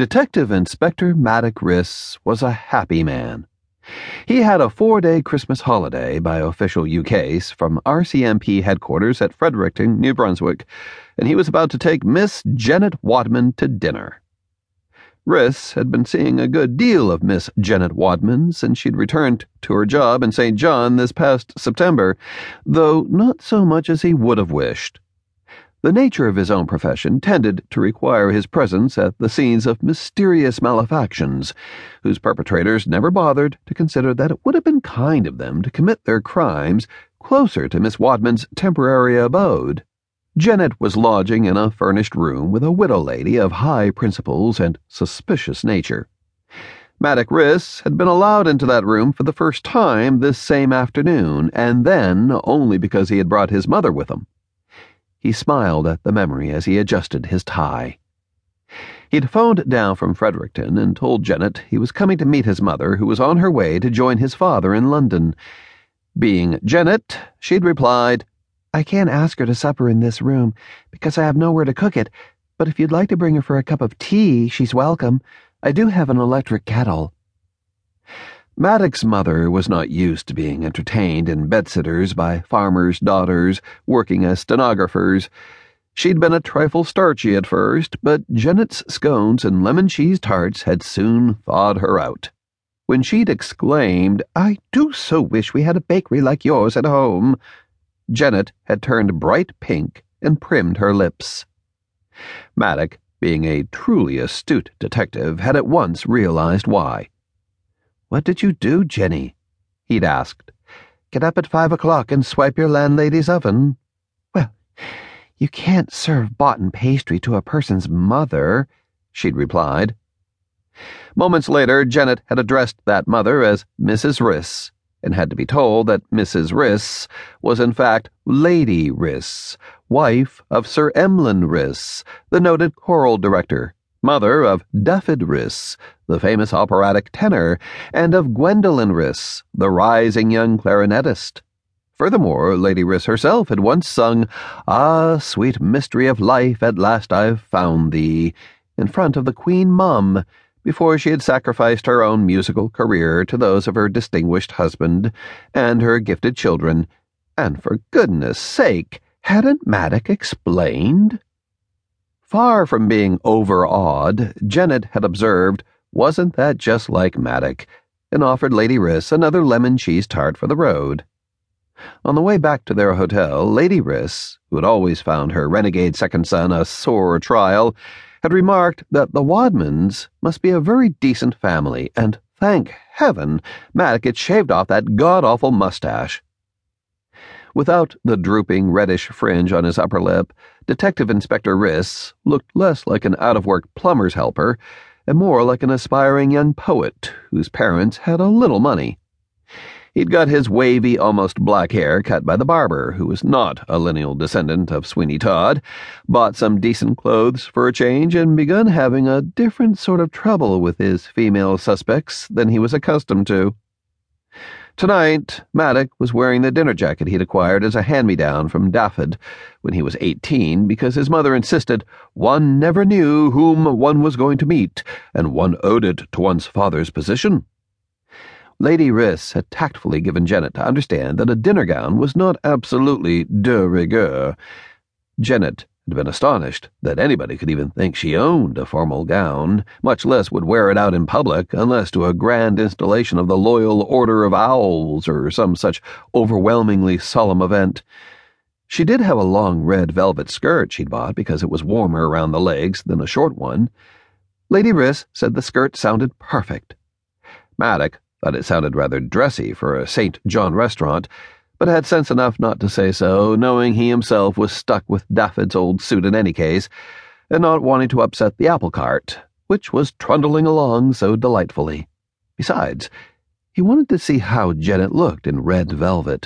Detective Inspector Madoc Rhys was a happy man. He had a four day Christmas holiday by official ukase from RCMP headquarters at Fredericton, New Brunswick, and he was about to take Miss Janet Wadman to dinner. Rhys had been seeing a good deal of Miss Janet Wadman since she'd returned to her job in St. John this past September, though not so much as he would have wished. The nature of his own profession tended to require his presence at the scenes of mysterious malefactions, whose perpetrators never bothered to consider that it would have been kind of them to commit their crimes closer to Miss Wadman's temporary abode. Janet was lodging in a furnished room with a widow lady of high principles and suspicious nature. Madoc Rhys had been allowed into that room for the first time this same afternoon, and then only because he had brought his mother with him. He smiled at the memory as he adjusted his tie. He'd phoned down from Fredericton and told Janet he was coming to meet his mother, who was on her way to join his father in London. Being Janet, she'd replied, I can't ask her to supper in this room because I have nowhere to cook it, but if you'd like to bring her for a cup of tea, she's welcome. I do have an electric kettle. Madoc's mother was not used to being entertained in bedsitters by farmers' daughters working as stenographers. She'd been a trifle starchy at first, but Janet's scones and lemon cheese tarts had soon thawed her out. When she'd exclaimed, I do so wish we had a bakery like yours at home, Janet had turned bright pink and primmed her lips. Madoc, being a truly astute detective, had at once realized why. What did you do, Jenny? he'd asked. Get up at five o'clock and swipe your landlady's oven? Well, you can't serve boughten pastry to a person's mother, she'd replied. Moments later, Janet had addressed that mother as Mrs. Rhys, and had to be told that Mrs. Rhys was in fact Lady Rhys, wife of Sir Emlyn Rhys, the noted choral director mother of Dafydd Rhys, the famous operatic tenor, and of Gwendolen Rhys, the rising young clarinetist. Furthermore, Lady Rhys herself had once sung, Ah, sweet mystery of life, at last I've found thee, in front of the Queen Mum, before she had sacrificed her own musical career to those of her distinguished husband and her gifted children. And for goodness sake, hadn't Madoc explained? Far from being overawed, Janet had observed, wasn't that just like Madoc, and offered Lady Rhys another lemon cheese tart for the road. On the way back to their hotel, Lady Rhys, who had always found her renegade second son a sore trial, had remarked that the Wadmans must be a very decent family, and thank heaven Madoc had shaved off that god awful mustache. Without the drooping reddish fringe on his upper lip, Detective Inspector Rhys looked less like an out of work plumber's helper and more like an aspiring young poet whose parents had a little money. He'd got his wavy, almost black hair cut by the barber, who was not a lineal descendant of Sweeney Todd, bought some decent clothes for a change, and begun having a different sort of trouble with his female suspects than he was accustomed to. Tonight, Madoc was wearing the dinner jacket he'd acquired as a hand me down from Dafydd when he was eighteen because his mother insisted one never knew whom one was going to meet, and one owed it to one's father's position. Lady Rhys had tactfully given Janet to understand that a dinner gown was not absolutely de rigueur. Janet been astonished that anybody could even think she owned a formal gown, much less would wear it out in public unless to a grand installation of the Loyal Order of Owls or some such overwhelmingly solemn event. She did have a long red velvet skirt she'd bought because it was warmer around the legs than a short one. Lady Rhys said the skirt sounded perfect. Madoc thought it sounded rather dressy for a St. John restaurant but had sense enough not to say so, knowing he himself was stuck with Dafydd's old suit in any case, and not wanting to upset the apple cart, which was trundling along so delightfully. Besides, he wanted to see how Janet looked in red velvet.